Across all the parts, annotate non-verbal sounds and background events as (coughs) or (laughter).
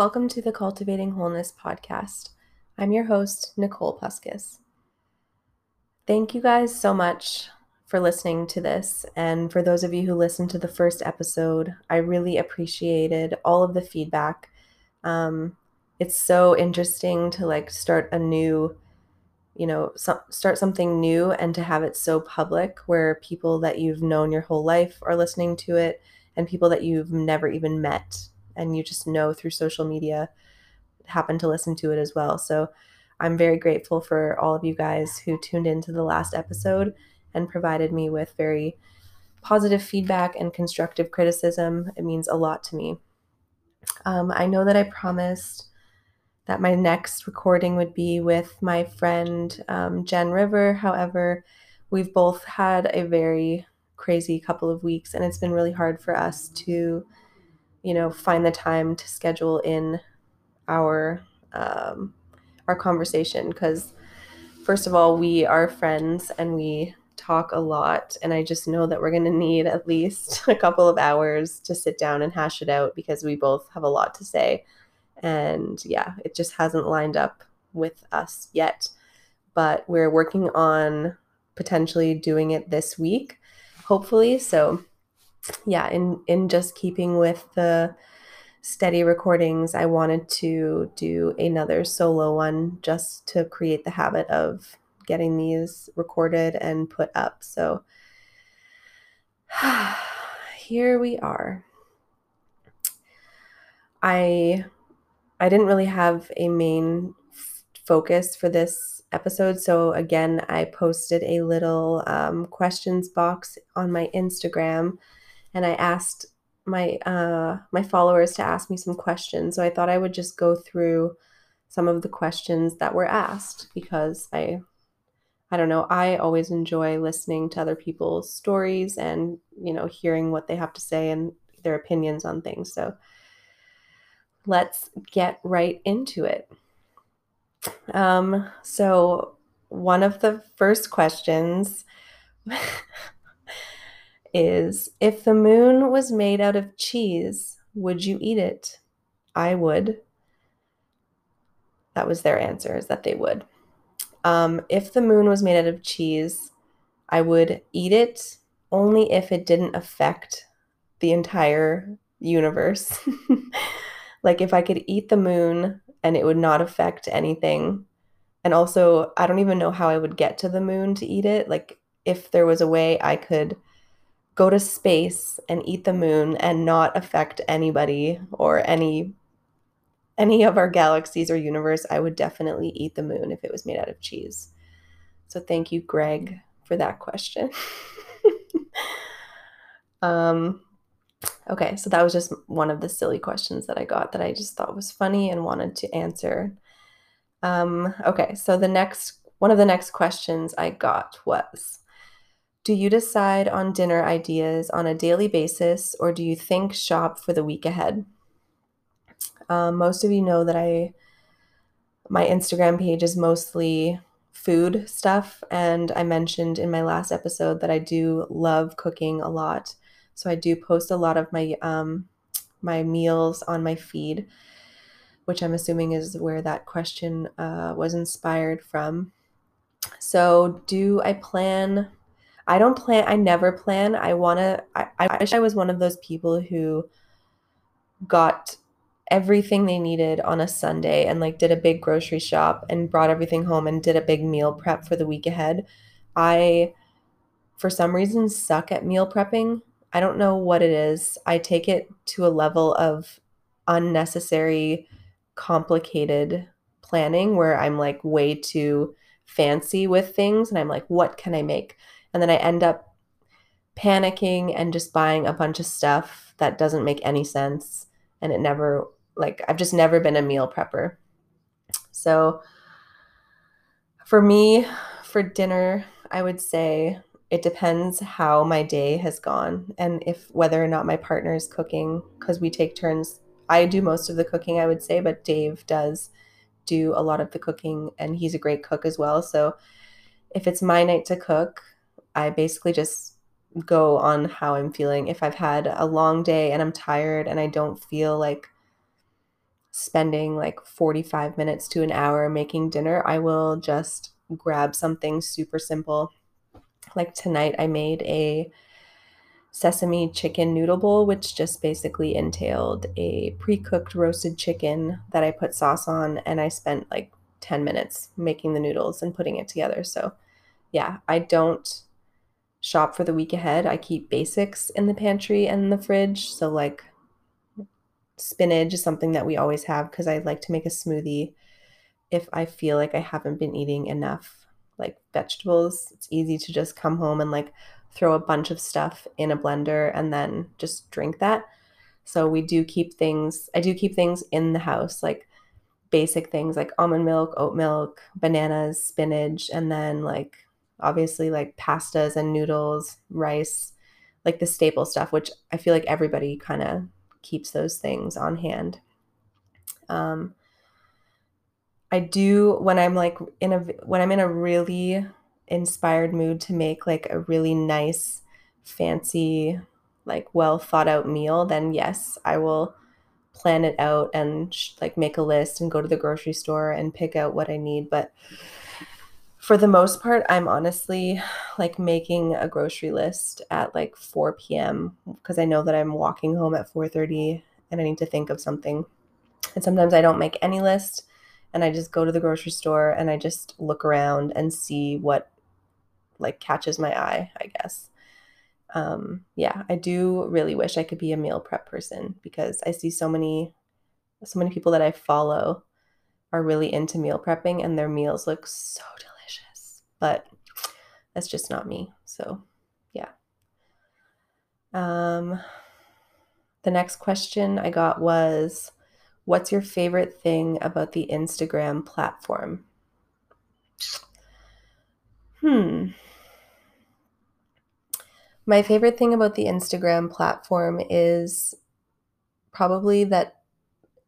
Welcome to the Cultivating Wholeness podcast. I'm your host, Nicole Puskis. Thank you guys so much for listening to this. And for those of you who listened to the first episode, I really appreciated all of the feedback. Um, it's so interesting to like start a new you know so, start something new and to have it so public where people that you've known your whole life are listening to it and people that you've never even met and you just know through social media happen to listen to it as well. So i'm very grateful for all of you guys who tuned into the last episode and provided me with very positive feedback and constructive criticism. It means a lot to me. Um, i know that i promised that my next recording would be with my friend um, Jen River. However, we've both had a very crazy couple of weeks, and it's been really hard for us to, you know, find the time to schedule in our um, our conversation because first of all we are friends and we talk a lot and i just know that we're going to need at least (laughs) a couple of hours to sit down and hash it out because we both have a lot to say and yeah, it just hasn't lined up with us yet. But we're working on potentially doing it this week, hopefully. So yeah, in in just keeping with the steady recordings, I wanted to do another solo one just to create the habit of getting these recorded and put up. So (sighs) here we are. I I didn't really have a main f- focus for this episode. So, again, I posted a little um, questions box on my Instagram and I asked my uh, my followers to ask me some questions. So I thought I would just go through some of the questions that were asked because I I don't know, I always enjoy listening to other people's stories and, you know, hearing what they have to say and their opinions on things. So let's get right into it. Um, so, one of the first questions (laughs) is If the moon was made out of cheese, would you eat it? I would. That was their answer, is that they would. Um, if the moon was made out of cheese, I would eat it only if it didn't affect the entire universe. (laughs) like if I could eat the moon and it would not affect anything. And also, I don't even know how I would get to the moon to eat it. Like if there was a way I could go to space and eat the moon and not affect anybody or any any of our galaxies or universe, I would definitely eat the moon if it was made out of cheese. So thank you, Greg, for that question. (laughs) um, Okay, so that was just one of the silly questions that I got that I just thought was funny and wanted to answer. Um, okay, so the next one of the next questions I got was Do you decide on dinner ideas on a daily basis or do you think shop for the week ahead? Um, most of you know that I my Instagram page is mostly food stuff and I mentioned in my last episode that I do love cooking a lot. So I do post a lot of my um, my meals on my feed, which I'm assuming is where that question uh, was inspired from. So do I plan? I don't plan. I never plan. I wanna. I, I wish I was one of those people who got everything they needed on a Sunday and like did a big grocery shop and brought everything home and did a big meal prep for the week ahead. I, for some reason, suck at meal prepping. I don't know what it is. I take it to a level of unnecessary, complicated planning where I'm like way too fancy with things and I'm like, what can I make? And then I end up panicking and just buying a bunch of stuff that doesn't make any sense. And it never, like, I've just never been a meal prepper. So for me, for dinner, I would say it depends how my day has gone and if whether or not my partner is cooking because we take turns i do most of the cooking i would say but dave does do a lot of the cooking and he's a great cook as well so if it's my night to cook i basically just go on how i'm feeling if i've had a long day and i'm tired and i don't feel like spending like 45 minutes to an hour making dinner. I will just grab something super simple. Like tonight, I made a sesame chicken noodle bowl, which just basically entailed a pre cooked roasted chicken that I put sauce on, and I spent like 10 minutes making the noodles and putting it together. So, yeah, I don't shop for the week ahead. I keep basics in the pantry and the fridge. So, like, spinach is something that we always have because I like to make a smoothie if I feel like I haven't been eating enough like vegetables. It's easy to just come home and like throw a bunch of stuff in a blender and then just drink that. So we do keep things, I do keep things in the house, like basic things like almond milk, oat milk, bananas, spinach, and then like obviously like pastas and noodles, rice, like the staple stuff, which I feel like everybody kind of keeps those things on hand. Um, I do when I'm like in a when I'm in a really inspired mood to make like a really nice, fancy, like well thought out meal, then yes, I will plan it out and sh- like make a list and go to the grocery store and pick out what I need. But for the most part, I'm honestly like making a grocery list at like 4 p.m. because I know that I'm walking home at 4:30 and I need to think of something. And sometimes I don't make any list and I just go to the grocery store and I just look around and see what like catches my eye, I guess. Um, yeah, I do really wish I could be a meal prep person because I see so many so many people that I follow are really into meal prepping and their meals look so delicious. But that's just not me. So, yeah. Um the next question I got was what's your favorite thing about the Instagram platform? Hmm. My favorite thing about the Instagram platform is probably that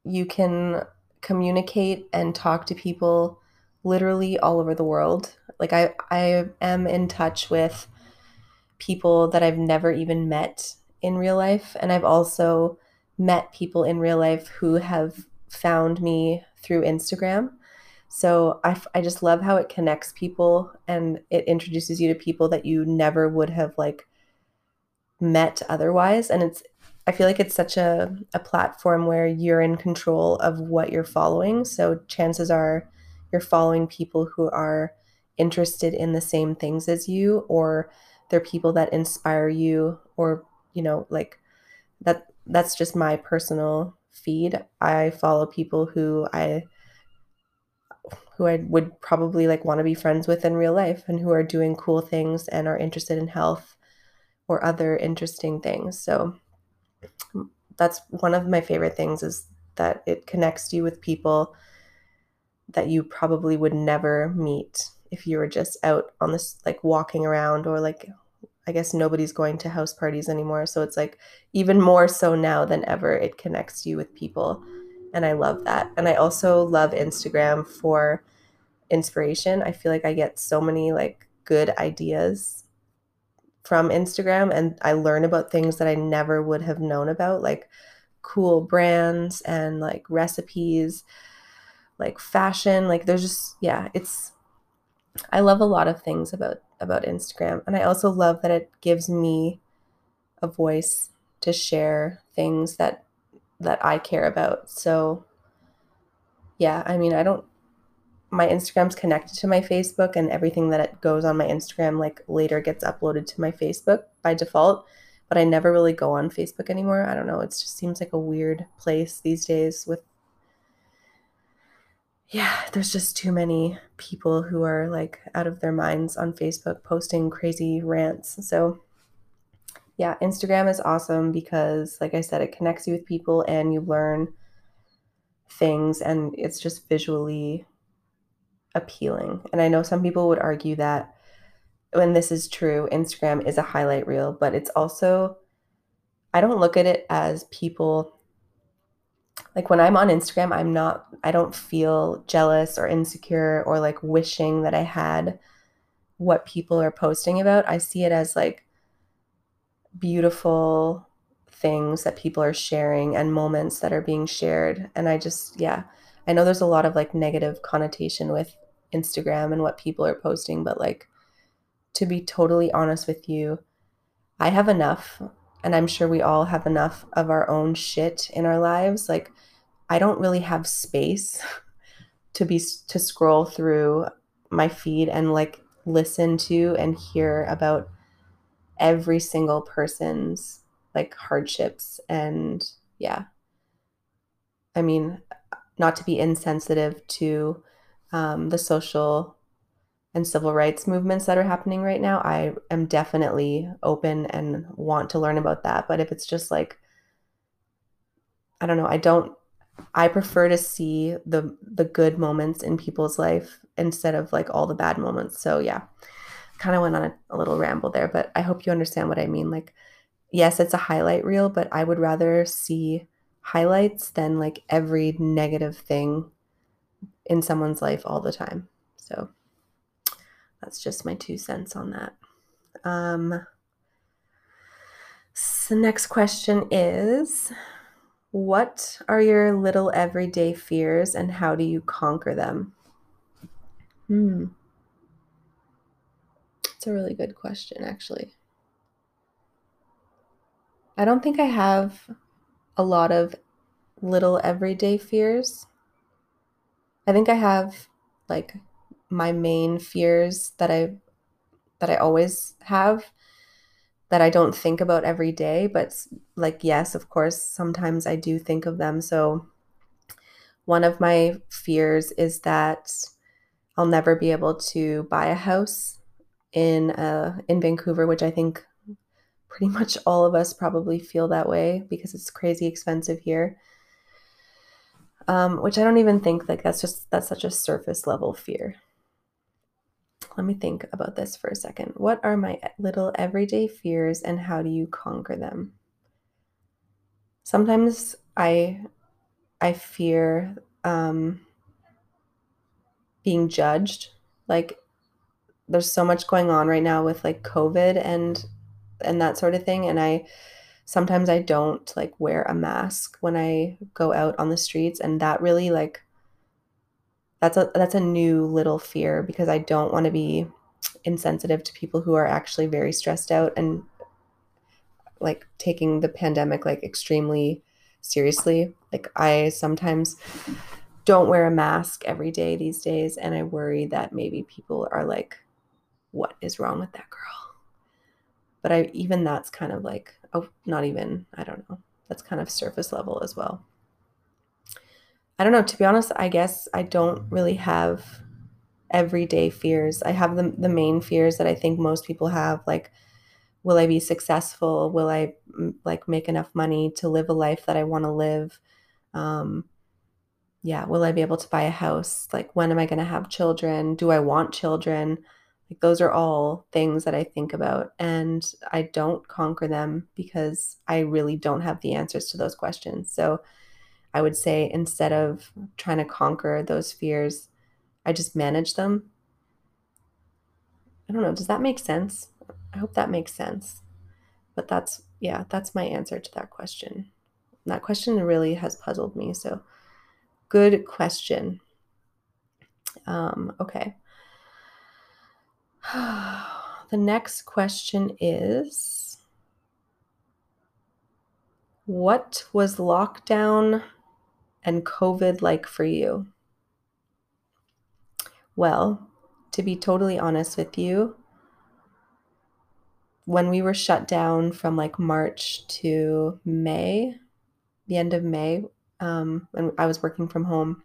you can communicate and talk to people literally all over the world. Like I I am in touch with people that I've never even met in real life and I've also met people in real life who have found me through Instagram. So I, I just love how it connects people and it introduces you to people that you never would have like met otherwise and it's i feel like it's such a, a platform where you're in control of what you're following so chances are you're following people who are interested in the same things as you or they're people that inspire you or you know like that that's just my personal feed i follow people who i who i would probably like want to be friends with in real life and who are doing cool things and are interested in health or other interesting things. So that's one of my favorite things is that it connects you with people that you probably would never meet if you were just out on this like walking around or like I guess nobody's going to house parties anymore. So it's like even more so now than ever, it connects you with people. And I love that. And I also love Instagram for inspiration. I feel like I get so many like good ideas from Instagram and I learn about things that I never would have known about, like cool brands and like recipes, like fashion. Like there's just yeah, it's I love a lot of things about about Instagram. And I also love that it gives me a voice to share things that that I care about. So yeah, I mean, I don't my Instagram's connected to my Facebook and everything that it goes on my Instagram like later gets uploaded to my Facebook by default. But I never really go on Facebook anymore. I don't know. It just seems like a weird place these days with yeah, there's just too many people who are like out of their minds on Facebook posting crazy rants. So yeah, Instagram is awesome because like I said, it connects you with people and you learn things and it's just visually appealing. And I know some people would argue that when this is true, Instagram is a highlight reel, but it's also, I don't look at it as people like when I'm on Instagram, I'm not, I don't feel jealous or insecure or like wishing that I had what people are posting about. I see it as like beautiful things that people are sharing and moments that are being shared. And I just, yeah, I know there's a lot of like negative connotation with Instagram and what people are posting, but like to be totally honest with you, I have enough, and I'm sure we all have enough of our own shit in our lives. Like, I don't really have space (laughs) to be to scroll through my feed and like listen to and hear about every single person's like hardships and yeah i mean not to be insensitive to um, the social and civil rights movements that are happening right now i am definitely open and want to learn about that. But if it's just like i don't know i don't i prefer to see the the good moments in people's life instead of like all the bad moments. So yeah kind of went on a, a little ramble there but i hope you understand what i mean. Like yes, it's a highlight reel, but I would rather see highlights than like every negative thing in someone's life all the time. So that's just my two cents on that. Um, so next question is What are your little everyday fears and how do you conquer them? Hmm. It's a really good question, actually. I don't think I have a lot of little everyday fears. I think I have like my main fears that I that I always have that I don't think about every day, but like yes, of course, sometimes I do think of them. So one of my fears is that I'll never be able to buy a house in uh, in Vancouver, which I think pretty (laughs) much all of us probably feel that way because it's crazy expensive here. Um, which I don't even think like that's just that's such a surface level fear. Let me think about this for a second. What are my little everyday fears and how do you conquer them? Sometimes I I fear um, being judged. Like there's so much going on right now with like COVID and and that sort of thing and i sometimes i don't like wear a mask when i go out on the streets and that really like that's a that's a new little fear because i don't want to be insensitive to people who are actually very stressed out and like taking the pandemic like extremely seriously. Like i sometimes don't wear a mask every day these days and i worry that maybe people are like what is wrong with that girl? But I even that's kind of like oh not even I don't know. That's kind of surface level as well. I don't know to be honest I guess I don't really have everyday fears. I have the the main fears that I think most people have like will I be successful? Will I like make enough money to live a life that I want to live? Um, yeah, will I be able to buy a house? Like when am I going to have children? Do I want children? Like those are all things that I think about and I don't conquer them because I really don't have the answers to those questions. So I would say instead of trying to conquer those fears, I just manage them. I don't know, does that make sense? I hope that makes sense. But that's yeah, that's my answer to that question. That question really has puzzled me. So good question. Um, okay. (sighs) the next question is What was lockdown and COVID like for you? Well, to be totally honest with you, when we were shut down from like March to May, the end of May, um, when I was working from home,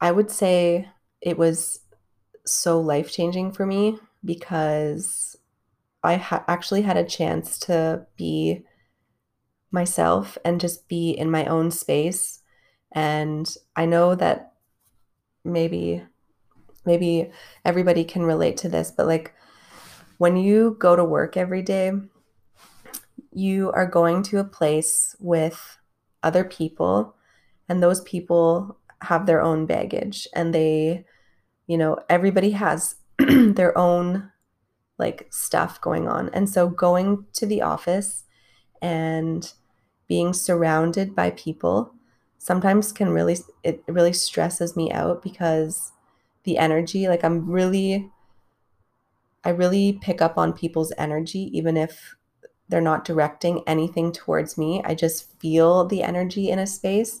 I would say it was so life changing for me because I ha- actually had a chance to be myself and just be in my own space. And I know that maybe maybe everybody can relate to this, but like when you go to work every day, you are going to a place with other people and those people have their own baggage and they you know, everybody has (clears throat) their own like stuff going on. And so going to the office and being surrounded by people sometimes can really it really stresses me out because the energy like I'm really I really pick up on people's energy even if they're not directing anything towards me. I just feel the energy in a space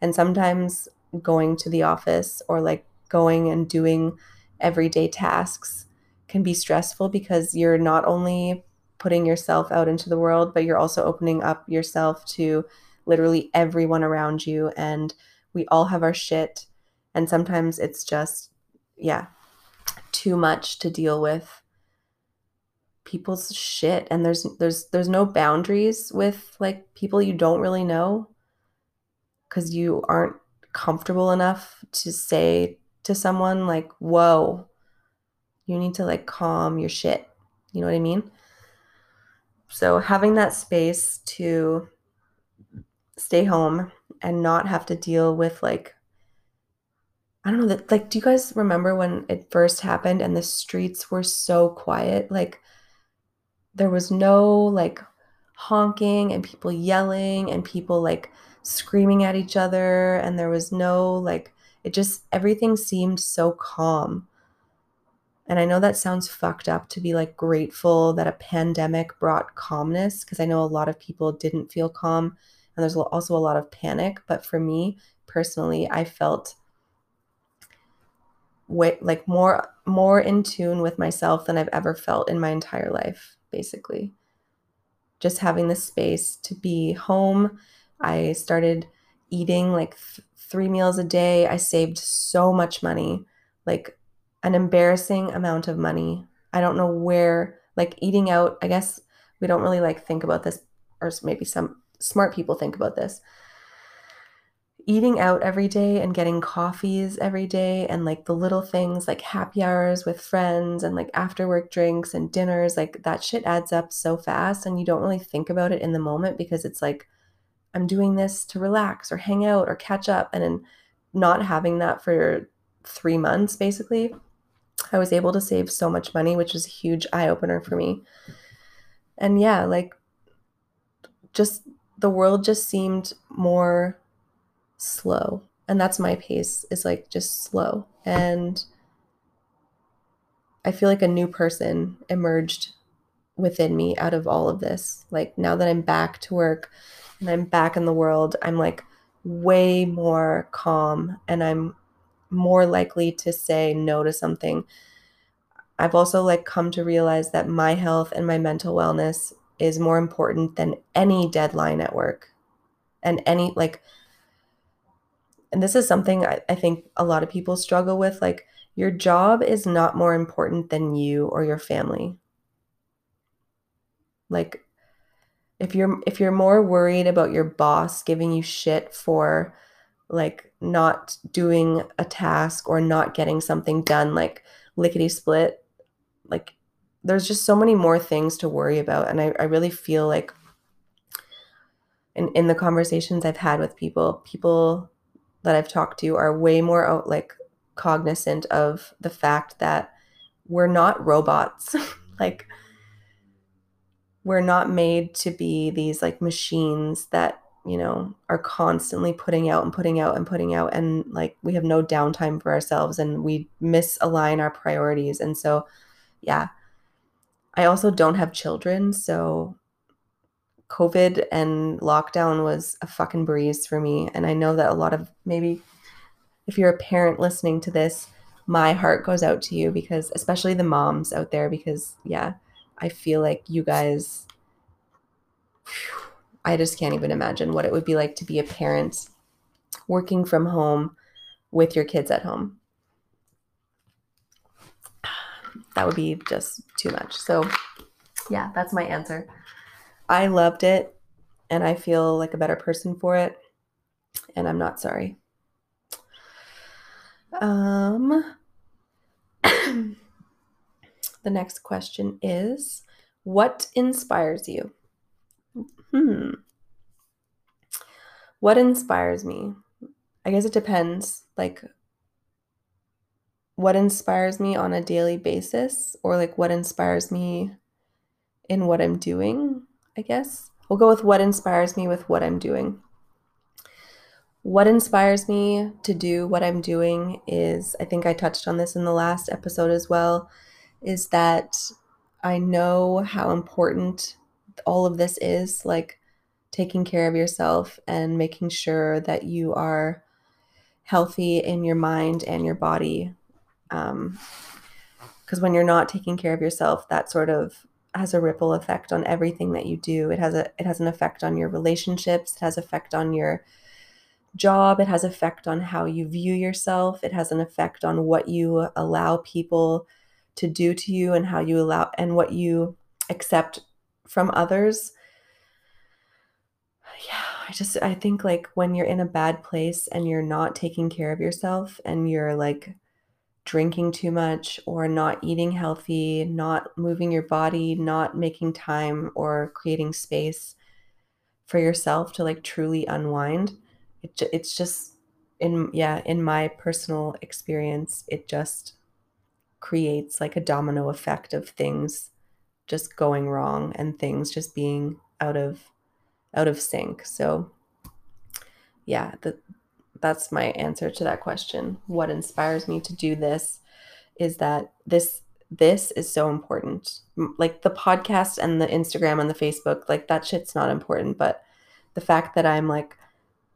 and sometimes going to the office or like going and doing everyday tasks can be stressful because you're not only putting yourself out into the world, but you're also opening up yourself to literally everyone around you. And we all have our shit. And sometimes it's just, yeah, too much to deal with people's shit and there's there's there's no boundaries with like people you don't really know cuz you aren't comfortable enough to say to someone like whoa you need to like calm your shit you know what i mean so having that space to stay home and not have to deal with like I don't know that like do you guys remember when it first happened and the streets were so quiet? Like there was no like honking and people yelling and people like screaming at each other and there was no like it just everything seemed so calm and I know that sounds fucked up to be like grateful that a pandemic brought calmness because I know a lot of people didn't feel calm and there's also a lot of panic. But for me personally, I felt way, like more more in tune with myself than I've ever felt in my entire life, basically. Just having the space to be home. I started eating like th- three meals a day. I saved so much money. Like an embarrassing amount of money. I don't know where, like eating out, I guess we don't really like think about this, or maybe some smart people think about this. Eating out every day and getting coffees every day and like the little things like happy hours with friends and like after work drinks and dinners, like that shit adds up so fast and you don't really think about it in the moment because it's like, I'm doing this to relax or hang out or catch up. And then not having that for three months basically I was able to save so much money, which was a huge eye opener for me. And yeah, like just the world just seemed more slow. And that's my pace is like just slow. And I feel like a new person emerged within me out of all of this. Like now that I'm back to work and I'm back in the world, I'm like way more calm and I'm more likely to say no to something. I've also like come to realize that my health and my mental wellness is more important than any deadline at work and any like and this is something I, I think a lot of people struggle with like your job is not more important than you or your family like if you're if you're more worried about your boss giving you shit for like not doing a task or not getting something done like lickety split like there's just so many more things to worry about. And i, I really feel like in, in the conversations i've had with people people that i've talked to are way more like cognizant of the fact that we're not robots. (laughs) Like we're not made to be these like machines that you know, are constantly putting out and putting out and putting out and like we have no downtime for ourselves and we misalign our priorities. And so, yeah. I also don't have children, so COVID and lockdown was a fucking breeze for me. And I know that a lot of maybe if you're a parent listening to this, my heart goes out to you because especially the moms out there because yeah, I feel like you guys whew, I just can't even imagine what it would be like to be a parent working from home with your kids at home. (sighs) That would be just too much. So, yeah, that's my answer. I loved it and I feel like a better person for it and I'm not sorry. Um (coughs) the next question is what inspires you? Hmm. What inspires me? I guess it depends. Like, what inspires me on a daily basis, or like what inspires me in what I'm doing, I guess. we'll go with what inspires me with what I'm doing. What inspires me to do what I'm doing is, I think I touched on this in the last episode as well, is that I know how important all of this is like taking care of yourself and making sure that you are healthy in your mind and your body. Um, because when you're not taking care of yourself, that sort of has a ripple effect on everything that you do. It has a it has an effect on your relationships. It has effect on your job. It has effect on how you view yourself. It has an effect on what you allow people to do to you and how you allow and what you accept from others. Yeah, I just I think like when you're in a bad place and you're not taking care of yourself and you're like drinking too much or not eating healthy, not moving your body, not making time or creating space for yourself to like truly unwind. It, it's just in yeah, in my personal experience, it just creates like a domino effect of things just going wrong and things just being out of out of sync. So yeah, that's my answer to that question. What inspires me to do this is that this this is so important. Like the podcast and the Instagram and the Facebook, like that shit's not important, but the fact that I'm like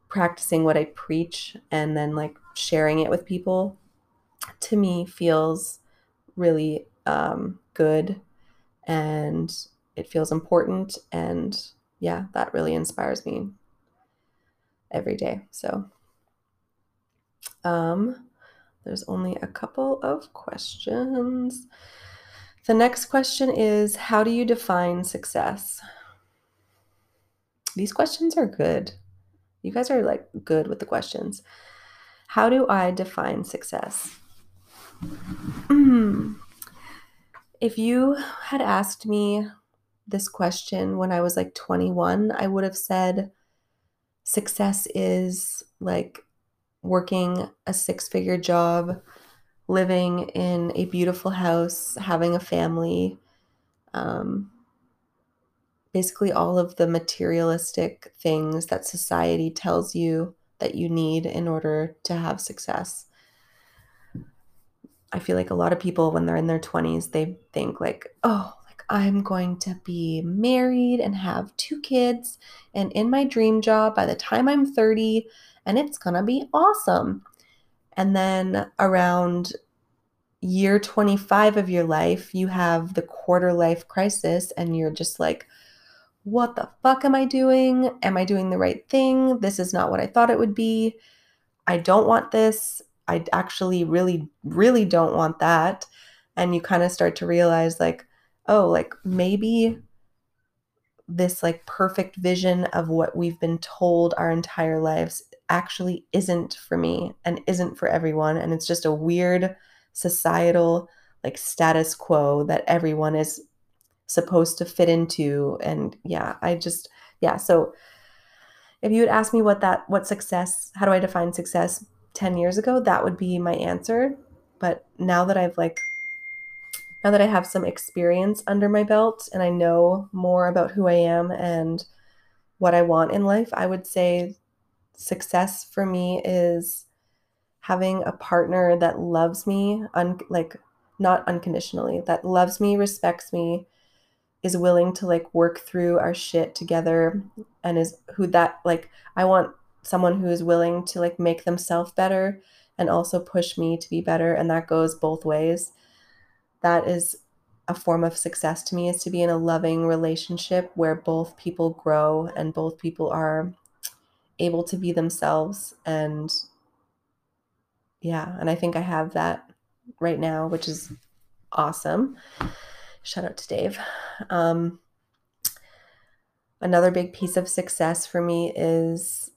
practicing what I preach and then like sharing it with people to me feels really um, good and it feels important and yeah that really inspires me every day so um, there's only a couple of questions. The next question is How do you define success? These questions are good. You guys are like good with the questions. How do I define success? (clears throat) if you had asked me this question when I was like 21, I would have said success is like working a six figure job, living in a beautiful house, having a family, um, basically all of the materialistic things that society tells you that you need in order to have success. I feel like a lot of people, when they're in their 20s, they think, like, oh, like I'm going to be married and have two kids and in my dream job by the time I'm 30 and it's going to be awesome. And then around year 25 of your life, you have the quarter life crisis, and you're just like, what the fuck am I doing? Am I doing the right thing? This is not what I thought it would be. I don't want this. I actually really, really don't want that. And you kind of start to realize, like, oh, like maybe this like perfect vision of what we've been told our entire lives actually isn't for me and isn't for everyone. And it's just a weird societal like status quo that everyone is supposed to fit into. And yeah i just yeah so if you would ask me what that what success how do i define success 10 years ago that would be my answer. But now that i've like now that I have some experience under my belt and I know more about who I am and what I want in life, I would say success for me is having a partner that loves me, un- like not unconditionally, that loves me, respects me, is willing to like work through our shit together, and is who that like I want someone who is willing to like make themselves better and also push me to be better, and that goes both ways. That is a form of success to me is to be in a loving relationship where both people grow and both people are able to be themselves and yeah and i think i have that right now which is awesome. Shout out to dave. Um, another big piece of success for me is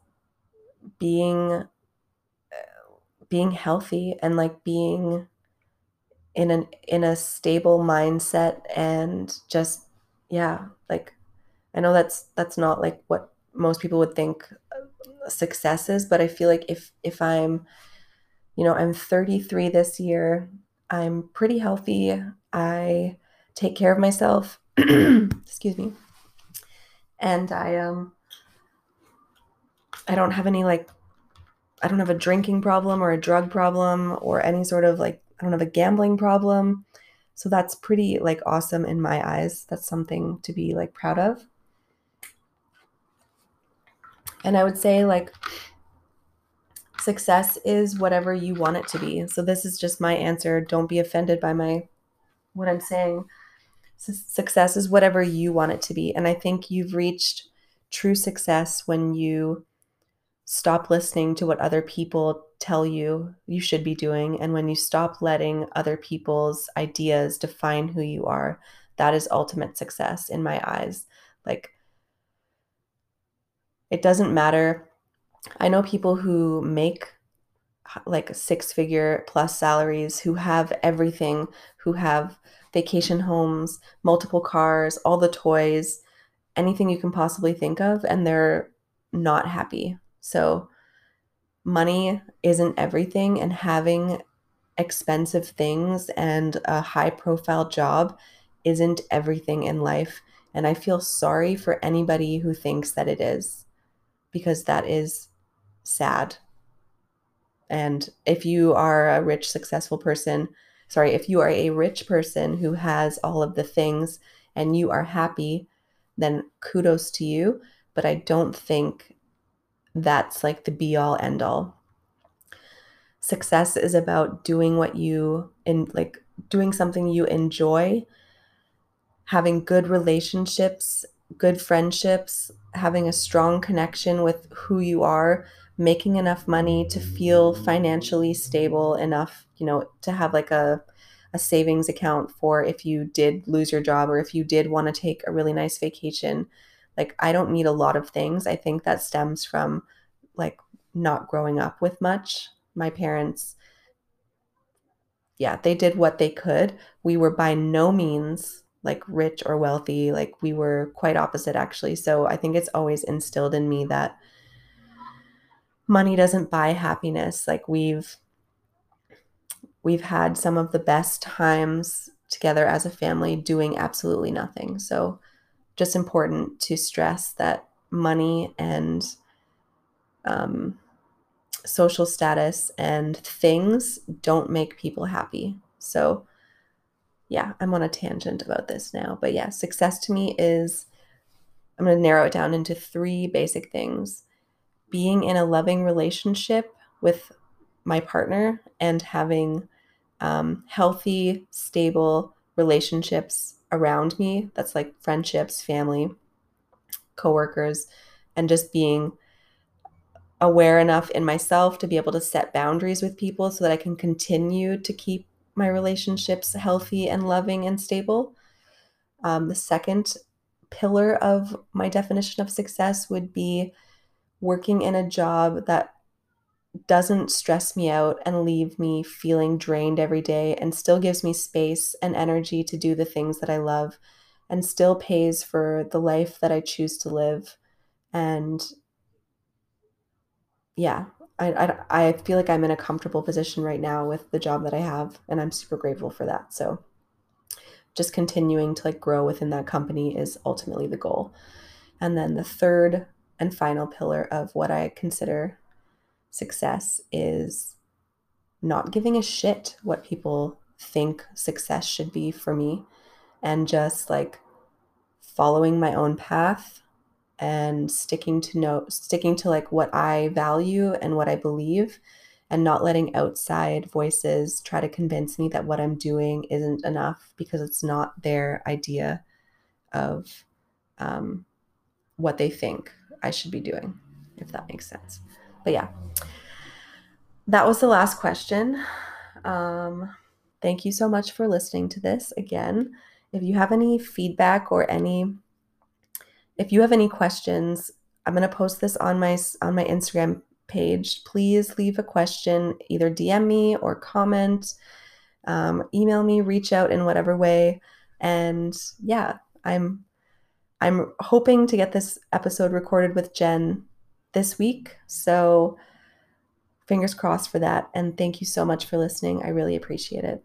being being healthy and like being in an in a stable mindset and just yeah like i know that's that's not like what most people would think success is but i feel like if if i'm you know i'm 33 this year i'm pretty healthy. I take care of myself. (clears throat) Excuse me. And I um I don't have any like I don't have a drinking problem or a drug problem or any sort of like I don't have a gambling problem. So that's pretty like awesome in my eyes. That's something to be like proud of. And I would say like success is whatever you want it to be. So this is just my answer. Don't be offended by my what I'm saying. success is whatever you want it to be. And I think you've reached true success when you stop listening to what other people tell you you should be doing. And when you stop letting other people's ideas define who you are that is ultimate success in my eyes. Like it doesn't matter. I know people who make like six figure plus salaries who have everything who have vacation homes multiple cars all the toys anything you can possibly think of and they're not happy so, money isn't everything, and having expensive things and a high profile job isn't everything in life. And I feel sorry for anybody who thinks that it is because that is sad. And if you are a rich, successful person, sorry, if you are a rich person who has all of the things and you are happy, then kudos to you. But I don't think that's like the be all end all. Success is about doing what you in like doing something you enjoy, having good relationships, good friendships, having a strong connection with who you are, making enough money to feel financially stable enough, you know, to have like a a savings account for if you did lose your job or if you did want to take a really nice vacation like I don't need a lot of things. I think that stems from like not growing up with much. My parents yeah, they did what they could. We were by no means like rich or wealthy. Like we were quite opposite actually. So I think it's always instilled in me that money doesn't buy happiness. Like we've we've had some of the best times together as a family doing absolutely nothing. So just important to stress that money and um, social status and things don't make people happy. So, yeah, I'm on a tangent about this now. But yeah, success to me is I'm going to narrow it down into three basic things being in a loving relationship with my partner and having um, healthy, stable relationships around me. That's like friendships, family, coworkers, and just being aware enough in myself to be able to set boundaries with people so that I can continue to keep my relationships healthy and loving and stable. Um, the second pillar of my definition of success would be working in a job that doesn't stress me out and leave me feeling drained every day and still gives me space and energy to do the things that I love and still pays for the life that I choose to live. And yeah, I, I, I feel like I'm in a comfortable position right now with the job that I have, and I'm super grateful for that. So just continuing to like grow within that company is ultimately the goal. And then the third and final pillar of what I consider success is not giving a shit what people think success should be for me and just like following my own path and sticking to know sticking to like what I value and what I believe and not letting outside voices try to convince me that what I'm doing isn't enough because it's not their idea of um, what they think I should be doing, if that makes sense. But yeah, that was the last question. Um, thank you so much for listening to this again. If you have any feedback or any, if you have any questions, I'm going to post this on my on my Instagram page. Please leave a question, either DM me or comment, um, email me, reach out in whatever way. And yeah, I'm I'm hoping to get this episode recorded with Jen this week. So fingers crossed for that. And thank you so much for listening. I really appreciate it.